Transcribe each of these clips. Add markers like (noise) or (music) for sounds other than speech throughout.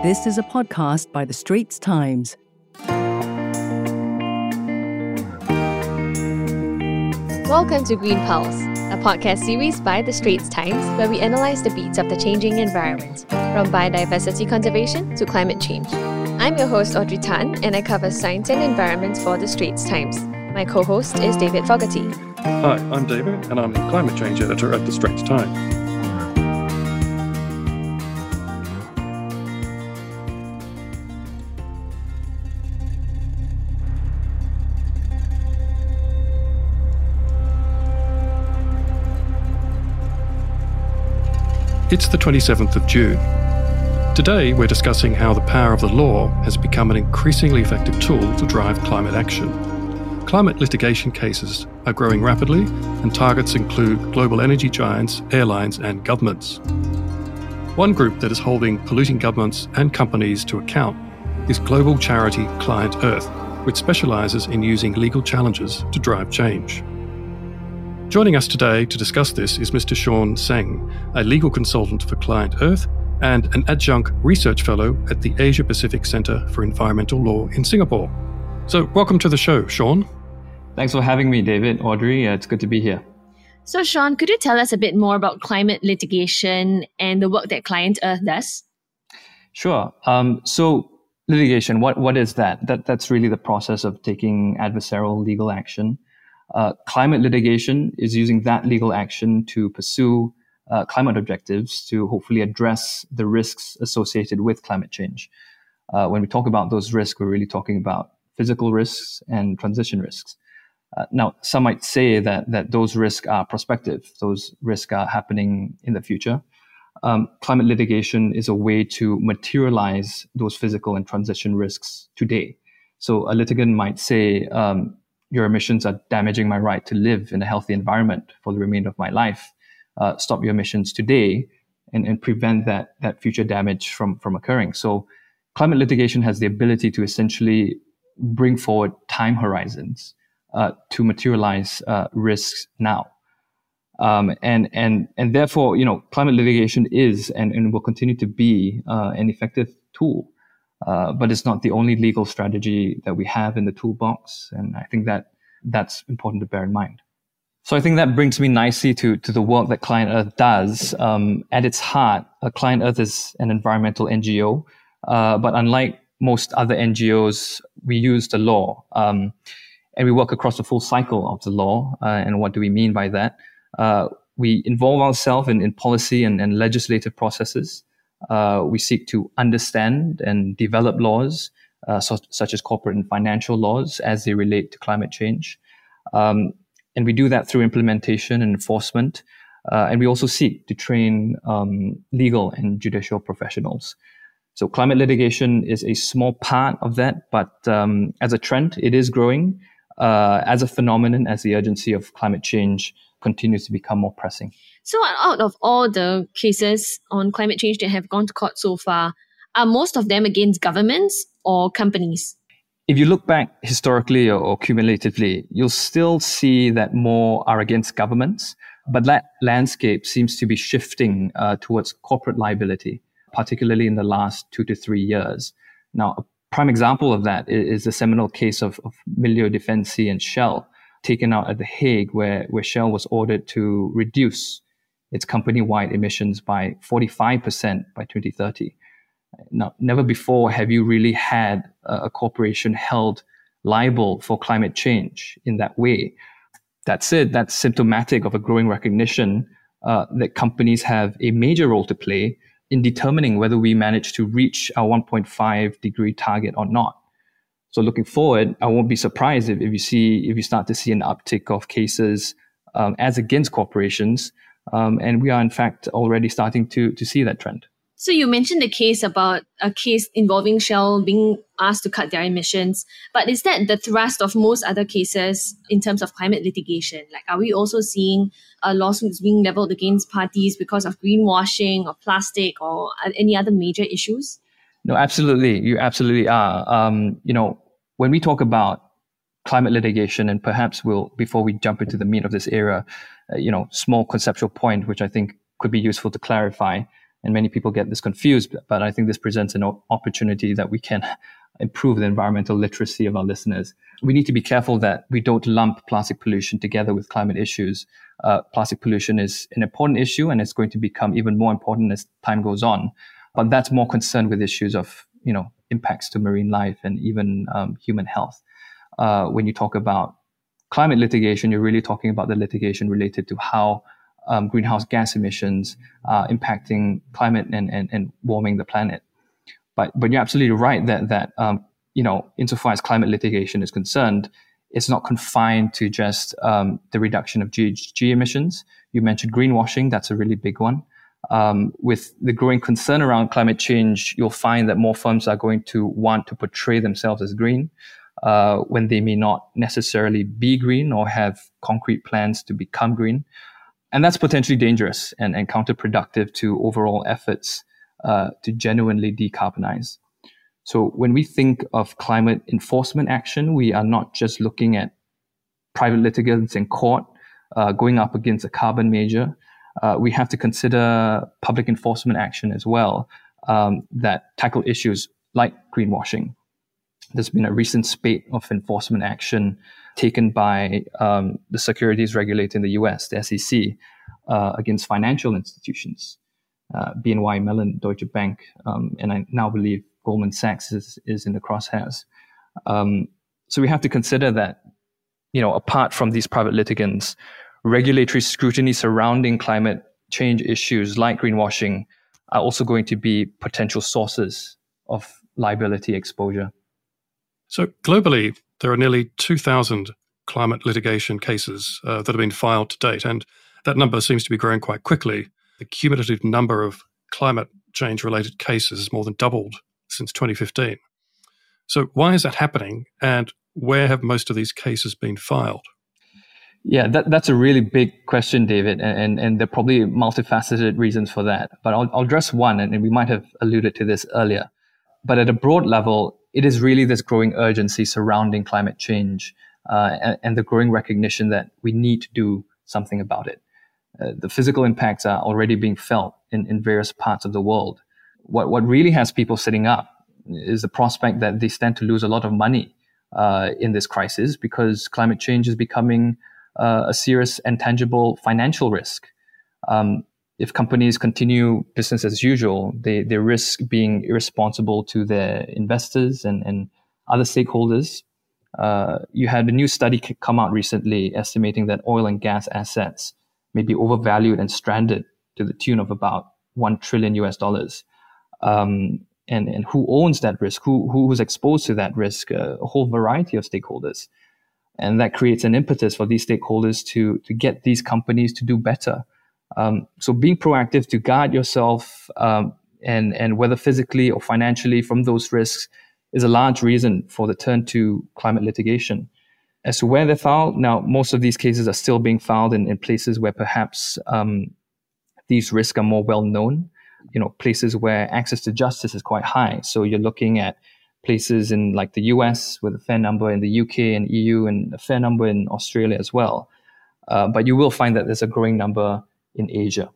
This is a podcast by The Straits Times. Welcome to Green Pulse, a podcast series by The Straits Times where we analyze the beats of the changing environment, from biodiversity conservation to climate change. I'm your host, Audrey Tan, and I cover science and environment for The Straits Times. My co host is David Fogarty. Hi, I'm David, and I'm the climate change editor at The Straits Times. It's the 27th of June. Today, we're discussing how the power of the law has become an increasingly effective tool to drive climate action. Climate litigation cases are growing rapidly, and targets include global energy giants, airlines, and governments. One group that is holding polluting governments and companies to account is global charity Client Earth, which specializes in using legal challenges to drive change. Joining us today to discuss this is Mr. Sean Seng, a legal consultant for Client Earth and an adjunct research fellow at the Asia Pacific Center for Environmental Law in Singapore. So, welcome to the show, Sean. Thanks for having me, David, Audrey. Uh, it's good to be here. So, Sean, could you tell us a bit more about climate litigation and the work that Client Earth does? Sure. Um, so, litigation, what, what is that? that? That's really the process of taking adversarial legal action uh, climate litigation is using that legal action to pursue uh, climate objectives to hopefully address the risks associated with climate change. Uh, when we talk about those risks, we're really talking about physical risks and transition risks. Uh, now, some might say that that those risks are prospective; those risks are happening in the future. Um, climate litigation is a way to materialize those physical and transition risks today. So, a litigant might say, um, your emissions are damaging my right to live in a healthy environment for the remainder of my life. Uh, stop your emissions today and, and prevent that, that future damage from, from occurring. So climate litigation has the ability to essentially bring forward time horizons uh, to materialize uh, risks now. Um, and, and, and therefore, you know, climate litigation is and, and will continue to be uh, an effective tool uh, but it's not the only legal strategy that we have in the toolbox. And I think that that's important to bear in mind. So I think that brings me nicely to, to the work that Client Earth does. Um, at its heart, uh, Client Earth is an environmental NGO, uh, but unlike most other NGOs, we use the law. Um, and we work across the full cycle of the law. Uh, and what do we mean by that? Uh, we involve ourselves in, in policy and, and legislative processes. Uh, we seek to understand and develop laws, uh, so, such as corporate and financial laws, as they relate to climate change. Um, and we do that through implementation and enforcement. Uh, and we also seek to train um, legal and judicial professionals. So climate litigation is a small part of that, but um, as a trend, it is growing. Uh, as a phenomenon, as the urgency of climate change continues to become more pressing. So, out of all the cases on climate change that have gone to court so far, are most of them against governments or companies? If you look back historically or, or cumulatively, you'll still see that more are against governments, but that landscape seems to be shifting uh, towards corporate liability, particularly in the last two to three years. Now, a prime example of that is the seminal case of, of Milieu Defensie and Shell, taken out at The Hague, where, where Shell was ordered to reduce its company wide emissions by 45% by 2030. Now, never before have you really had a, corporation held liable for climate change in that way. That's it. That's symptomatic of a growing recognition uh, that companies have a major role to play in determining whether we manage to reach our 1.5 degree target or not. So looking forward, I won't be surprised if, if you see if you start to see an uptick of cases um, as against corporations um, and we are, in fact, already starting to, to see that trend. So you mentioned the case about a case involving Shell being asked to cut their emissions, but is that the thrust of most other cases in terms of climate litigation? Like, are we also seeing uh, lawsuits being leveled against parties because of greenwashing or plastic or any other major issues? No, absolutely. You absolutely are. Um, you know, when we talk about climate litigation, and perhaps we'll, before we jump into the meat of this era, uh, you know, small conceptual point, which I think could be useful to clarify. And many people get this confused, but I think this presents an opportunity that we can (laughs) improve the environmental literacy of our listeners. We need to be careful that we don't lump plastic pollution together with climate issues. Uh, plastic pollution is an important issue and it's going to become even more important as time goes on. But that's more concerned with issues of, you know, impacts to marine life and even um, human health. Uh, when you talk about climate litigation, you're really talking about the litigation related to how um, greenhouse gas emissions are impacting climate and, and, and warming the planet. But but you're absolutely right that that um, you know insofar as climate litigation is concerned, it's not confined to just um, the reduction of GHG emissions. You mentioned greenwashing; that's a really big one. Um, with the growing concern around climate change, you'll find that more firms are going to want to portray themselves as green uh, when they may not necessarily be green or have concrete plans to become green. And that's potentially dangerous and, and counterproductive to overall efforts uh, to genuinely decarbonize. So when we think of climate enforcement action, we are not just looking at private litigants in court uh, going up against a carbon major. Uh, we have to consider public enforcement action as well um, that tackle issues like greenwashing, there's been a recent spate of enforcement action taken by um, the securities regulator in the US, the SEC, uh, against financial institutions, uh, BNY Mellon, Deutsche Bank, um, and I now believe Goldman Sachs is, is in the crosshairs. Um, so we have to consider that, you know, apart from these private litigants, regulatory scrutiny surrounding climate change issues like greenwashing are also going to be potential sources of liability exposure. So, globally, there are nearly 2,000 climate litigation cases uh, that have been filed to date, and that number seems to be growing quite quickly. The cumulative number of climate change related cases has more than doubled since 2015. So, why is that happening, and where have most of these cases been filed? Yeah, that, that's a really big question, David, and, and, and there are probably multifaceted reasons for that. But I'll, I'll address one, and we might have alluded to this earlier. But at a broad level, it is really this growing urgency surrounding climate change uh, and, and, the growing recognition that we need to do something about it. Uh, the physical impacts are already being felt in, in various parts of the world. What, what really has people sitting up is the prospect that they stand to lose a lot of money uh, in this crisis because climate change is becoming uh, a serious and tangible financial risk. Um, if companies continue business as usual, they, they risk being irresponsible to their investors and, and other stakeholders. Uh, you had a new study come out recently estimating that oil and gas assets may be overvalued and stranded to the tune of about 1 trillion US dollars. Um, and, and who owns that risk? Who, who is exposed to that risk? Uh, a whole variety of stakeholders. And that creates an impetus for these stakeholders to, to get these companies to do better um, so being proactive to guard yourself um, and and whether physically or financially from those risks is a large reason for the turn to climate litigation. As to where they're filed, now most of these cases are still being filed in, in places where perhaps um, these risks are more well known. You know, places where access to justice is quite high. So you're looking at places in like the US with a fair number in the UK and EU and a fair number in Australia as well. Uh, but you will find that there's a growing number in Asia.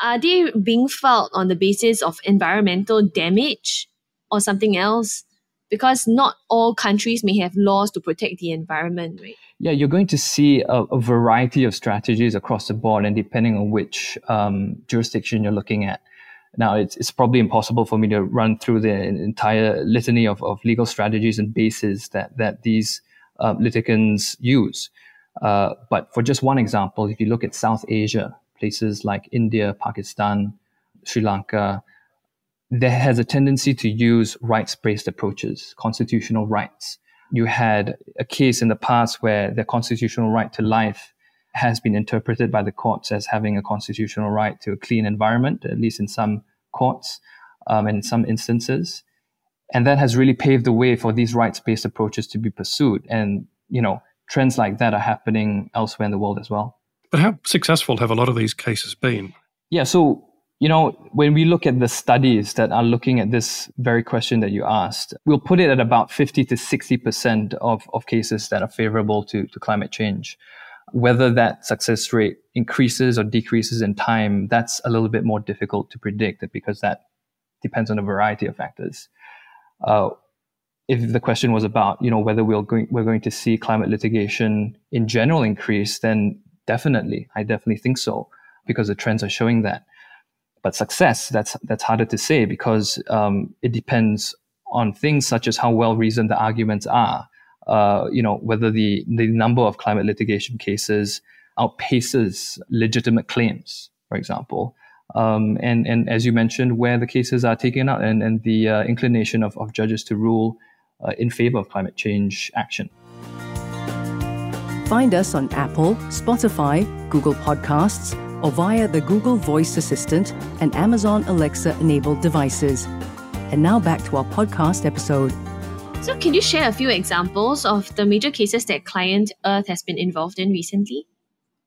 Are they being felt on the basis of environmental damage or something else? Because not all countries may have laws to protect the environment, right? Yeah, you're going to see a, a variety of strategies across the board, and depending on which um, jurisdiction you're looking at. Now, it's, it's probably impossible for me to run through the entire litany of, of legal strategies and bases that, that these uh, litigants use. Uh, but for just one example, if you look at South Asia, places like India, Pakistan, Sri Lanka, there has a tendency to use rights based approaches, constitutional rights. You had a case in the past where the constitutional right to life has been interpreted by the courts as having a constitutional right to a clean environment, at least in some courts um, and in some instances. And that has really paved the way for these rights based approaches to be pursued. And, you know, trends like that are happening elsewhere in the world as well. But how successful have a lot of these cases been? Yeah, so you know, when we look at the studies that are looking at this very question that you asked, we'll put it at about 50 to 60% of, of cases that are favorable to, to climate change. Whether that success rate increases or decreases in time, that's a little bit more difficult to predict because that depends on a variety of factors. Uh, if the question was about, you know, whether we're going, we're going to see climate litigation in general increase, then definitely, I definitely think so because the trends are showing that. But success, that's that's harder to say because um, it depends on things such as how well reasoned the arguments are. Uh, you know, whether the the number of climate litigation cases outpaces legitimate claims, for example. Um, and, and as you mentioned, where the cases are taken out and, and the uh, inclination of, of judges to rule uh, in favor of climate change action. Find us on Apple, Spotify, Google Podcasts, or via the Google Voice Assistant and Amazon Alexa enabled devices. And now back to our podcast episode. So, can you share a few examples of the major cases that Client Earth has been involved in recently?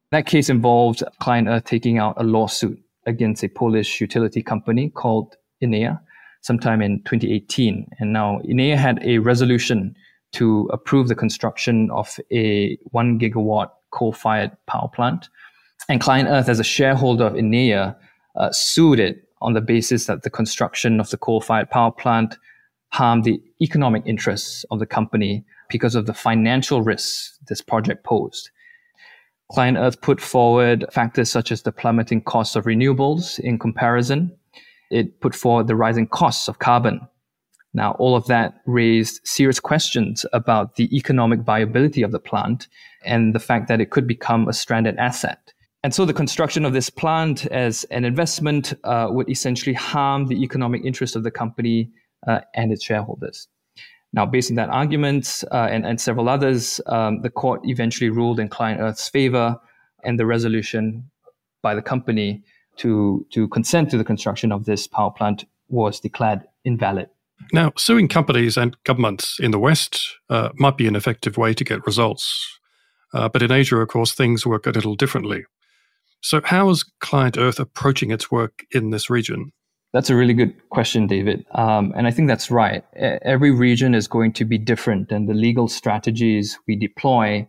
That case involved Client Earth taking out a lawsuit against a Polish utility company called Enea sometime in 2018. And now Enea had a resolution to approve the construction of a one gigawatt coal fired power plant. And Client Earth, as a shareholder of Enea, uh, sued it on the basis that the construction of the coal fired power plant harmed the economic interests of the company because of the financial risks this project posed. Client Earth put forward factors such as the plummeting costs of renewables in comparison. It put forward the rising costs of carbon. Now, all of that raised serious questions about the economic viability of the plant and the fact that it could become a stranded asset. And so the construction of this plant as an investment uh, would essentially harm the economic interest of the company and its shareholders. Now, based on that argument uh, and, and several others, um, the court eventually ruled in Client Earth's favor, and the resolution by the company to, to consent to the construction of this power plant was declared invalid. Now, suing companies and governments in the West uh, might be an effective way to get results. Uh, but in Asia, of course, things work a little differently. So, how is Client Earth approaching its work in this region? That's a really good question, David. Um, and I think that's right. Every region is going to be different, and the legal strategies we deploy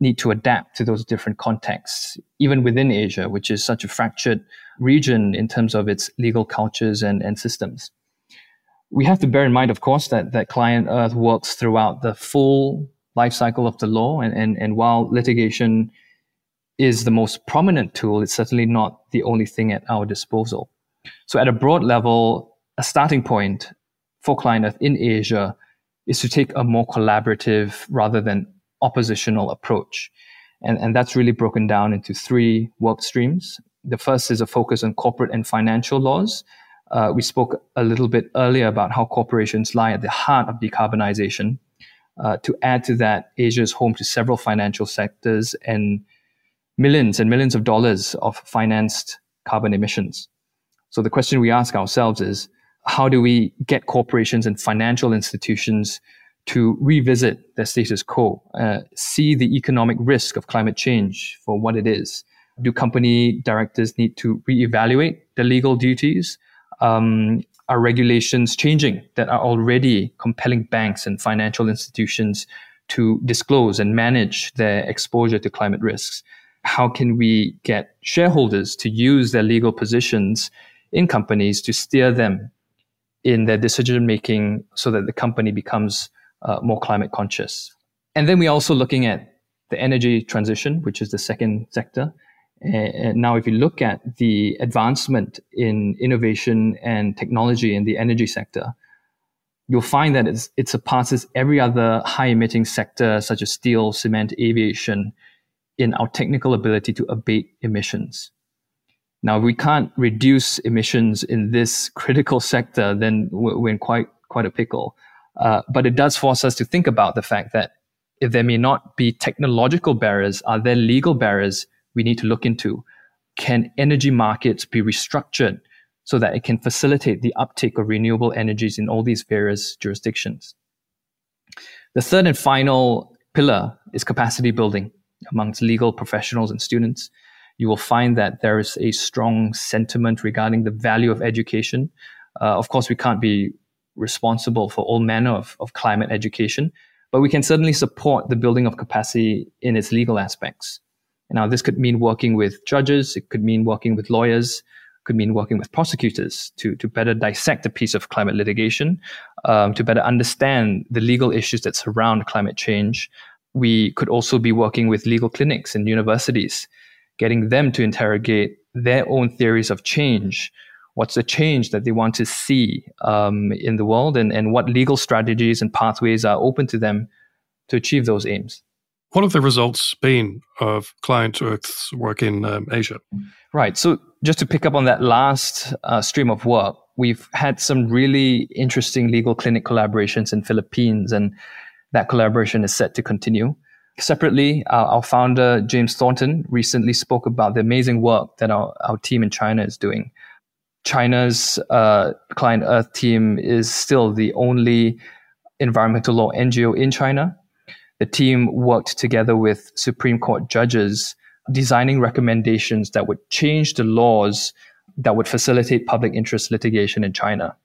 need to adapt to those different contexts, even within Asia, which is such a fractured region in terms of its legal cultures and, and systems. We have to bear in mind, of course, that, that Client Earth works throughout the full life cycle of the law. And, and, and while litigation is the most prominent tool, it's certainly not the only thing at our disposal. So at a broad level, a starting point for Client Earth in Asia is to take a more collaborative rather than oppositional approach. And, and that's really broken down into three work streams. The first is a focus on corporate and financial laws. Uh, we spoke a little bit earlier about how corporations lie at the heart of decarbonization. Uh, to add to that, Asia is home to several financial sectors and millions and millions of dollars of financed carbon emissions. So the question we ask ourselves is, how do we get corporations and financial institutions to revisit their status quo, uh, see the economic risk of climate change for what it is? Do company directors need to reevaluate their legal duties? Um, are regulations changing that are already compelling banks and financial institutions to disclose and manage their exposure to climate risks? How can we get shareholders to use their legal positions in companies to steer them in their decision making so that the company becomes uh, more climate conscious. And then we're also looking at the energy transition, which is the second sector. And now, if you look at the advancement in innovation and technology in the energy sector, you'll find that it's, it surpasses every other high emitting sector, such as steel, cement, aviation, in our technical ability to abate emissions. Now, if we can't reduce emissions in this critical sector, then we're in quite quite a pickle. Uh, but it does force us to think about the fact that if there may not be technological barriers, are there legal barriers we need to look into? Can energy markets be restructured so that it can facilitate the uptake of renewable energies in all these various jurisdictions? The third and final pillar is capacity building amongst legal professionals and students you will find that there is a strong sentiment regarding the value of education. Uh, of course, we can't be responsible for all manner of, of climate education, but we can certainly support the building of capacity in its legal aspects. Now, this could mean working with judges, it could mean working with lawyers, could mean working with prosecutors to, to better dissect a piece of climate litigation, um, to better understand the legal issues that surround climate change. We could also be working with legal clinics and universities, getting them to interrogate their own theories of change. What's the change that they want to see um, in the world, and, and what legal strategies and pathways are open to them to achieve those aims? What have the results been of Client Earth's work in um, Asia? Right. So, just to pick up on that last uh, stream of work, we've had some really interesting legal clinic collaborations in Philippines, and that collaboration is set to continue. Separately, our, our founder, James Thornton, recently spoke about the amazing work that our, our team in China is doing. China's uh, Client Earth team is still the only environmental law NGO in China the team worked together with Supreme Court judges, designing recommendations that would change the laws that would facilitate public interest litigation in China.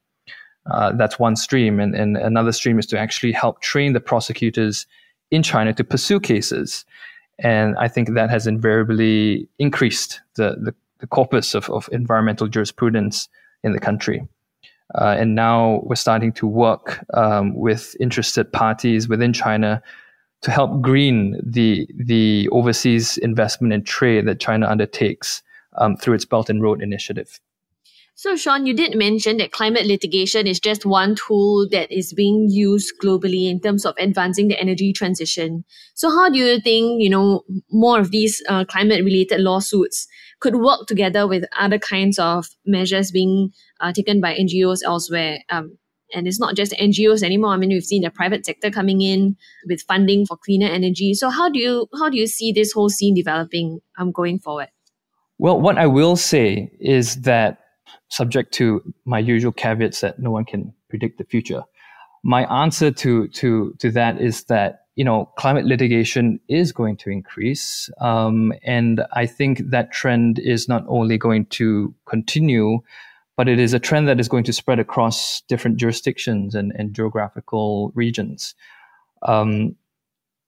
Uh, that's one stream. And, and another stream is to actually help train the prosecutors in China to pursue cases. And I think that has invariably increased the, the, the corpus of, of environmental jurisprudence in the country. Uh, and now we're starting to work um, with interested parties within China to help green the the overseas investment and trade that China undertakes um, through its Belt and Road Initiative. So, Sean, you did mention that climate litigation is just one tool that is being used globally in terms of advancing the energy transition. So, how do you think you know more of these uh, climate-related lawsuits could work together with other kinds of measures being uh, taken by NGOs elsewhere? Um, and it's not just NGOs anymore. I mean, we've seen the private sector coming in with funding for cleaner energy. So how do you how do you see this whole scene developing um, going forward? Well, what I will say is that subject to my usual caveats that no one can predict the future, my answer to to to that is that you know climate litigation is going to increase, um, and I think that trend is not only going to continue but it is a trend that is going to spread across different jurisdictions and, and geographical regions. Um,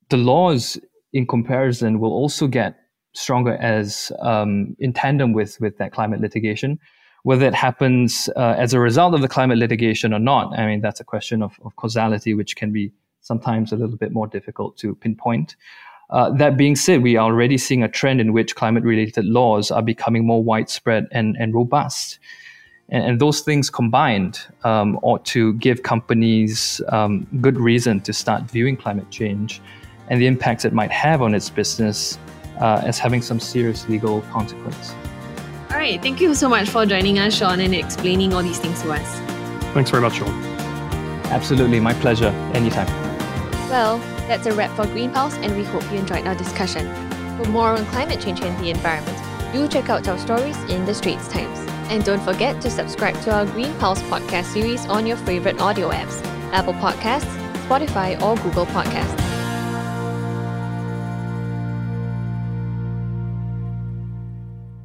the laws, in comparison, will also get stronger as um, in tandem with with that climate litigation. Whether it happens uh, as a result of the climate litigation or not, I mean that's a question of, of causality, which can be sometimes a little bit more difficult to pinpoint. Uh, that being said, we are already seeing a trend in which climate related laws are becoming more widespread and, and robust. And, and those things combined um, ought to give companies um, good reason to start viewing climate change and the impacts it might have on its business uh, as having some serious legal consequence. All right. Thank you so much for joining us, Sean, and explaining all these things to us. Thanks very much, Sean. Absolutely. My pleasure. Anytime. Well, that's a wrap for Green Pulse, and we hope you enjoyed our discussion. For more on climate change and the environment, do check out our stories in the Straits Times. And don't forget to subscribe to our Green Pulse podcast series on your favorite audio apps Apple Podcasts, Spotify, or Google Podcasts.